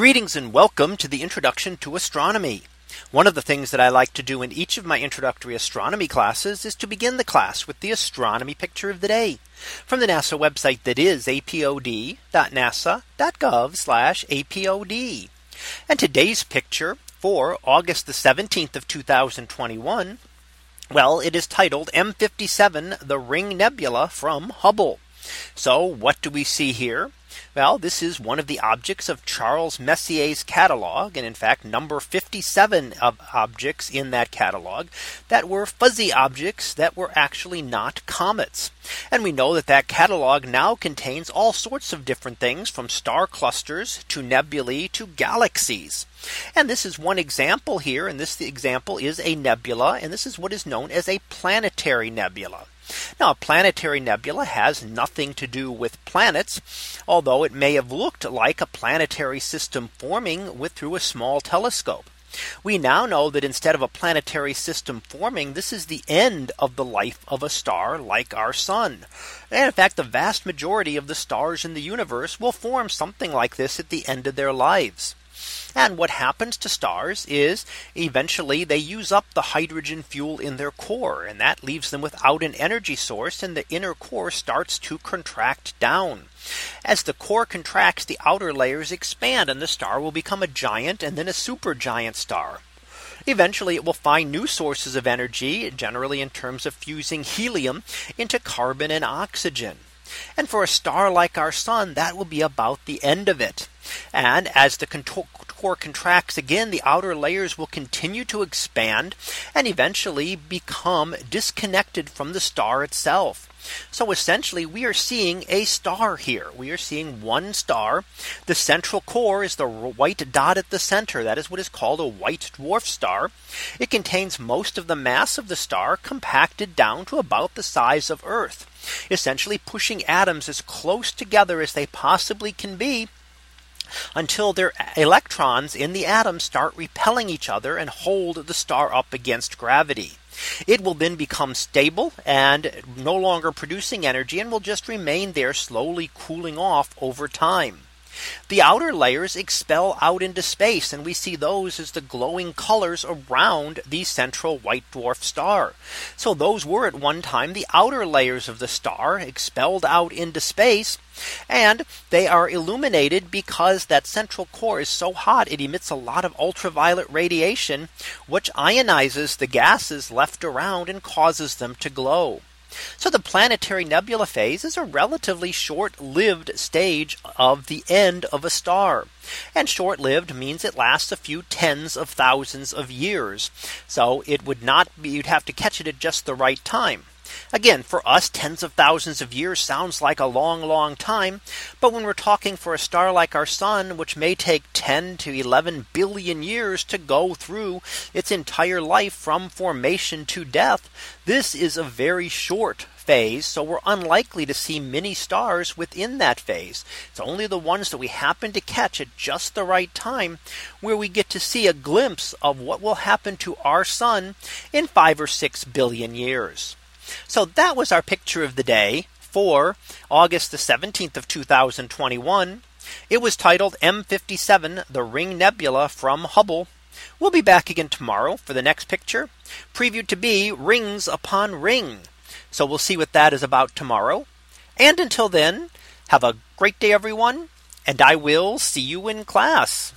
Greetings and welcome to the introduction to astronomy. One of the things that I like to do in each of my introductory astronomy classes is to begin the class with the astronomy picture of the day from the NASA website that is apod.nasa.gov apod. And today's picture for August the 17th of 2021. Well, it is titled M57 the Ring Nebula from Hubble. So what do we see here? Well, this is one of the objects of Charles Messier's catalog. And in fact, number 57 of objects in that catalog that were fuzzy objects that were actually not comets. And we know that that catalog now contains all sorts of different things from star clusters to nebulae to galaxies. And this is one example here. And this example is a nebula. And this is what is known as a planetary nebula. Now a planetary nebula has nothing to do with planets, although it may have looked like a planetary system forming with through a small telescope. We now know that instead of a planetary system forming, this is the end of the life of a star like our sun. And in fact, the vast majority of the stars in the universe will form something like this at the end of their lives. And what happens to stars is eventually they use up the hydrogen fuel in their core and that leaves them without an energy source and the inner core starts to contract down. As the core contracts, the outer layers expand and the star will become a giant and then a supergiant star. Eventually, it will find new sources of energy, generally in terms of fusing helium into carbon and oxygen. And for a star like our sun, that will be about the end of it. And as the core contracts again, the outer layers will continue to expand and eventually become disconnected from the star itself. So essentially we are seeing a star here. We are seeing one star. The central core is the white dot at the center. That is what is called a white dwarf star. It contains most of the mass of the star compacted down to about the size of Earth, essentially pushing atoms as close together as they possibly can be until their electrons in the atom start repelling each other and hold the star up against gravity. It will then become stable and no longer producing energy and will just remain there slowly cooling off over time. The outer layers expel out into space and we see those as the glowing colors around the central white dwarf star. So those were at one time the outer layers of the star expelled out into space. And they are illuminated because that central core is so hot it emits a lot of ultraviolet radiation which ionizes the gases left around and causes them to glow. So the planetary nebula phase is a relatively short lived stage of the end of a star. And short lived means it lasts a few tens of thousands of years. So it would not be you'd have to catch it at just the right time. Again, for us, tens of thousands of years sounds like a long, long time. But when we're talking for a star like our sun, which may take 10 to 11 billion years to go through its entire life from formation to death, this is a very short phase. So we're unlikely to see many stars within that phase. It's only the ones that we happen to catch at just the right time where we get to see a glimpse of what will happen to our sun in five or six billion years. So that was our picture of the day for August the 17th of 2021. It was titled M57 the Ring Nebula from Hubble. We'll be back again tomorrow for the next picture previewed to be rings upon ring. So we'll see what that is about tomorrow. And until then, have a great day, everyone. And I will see you in class.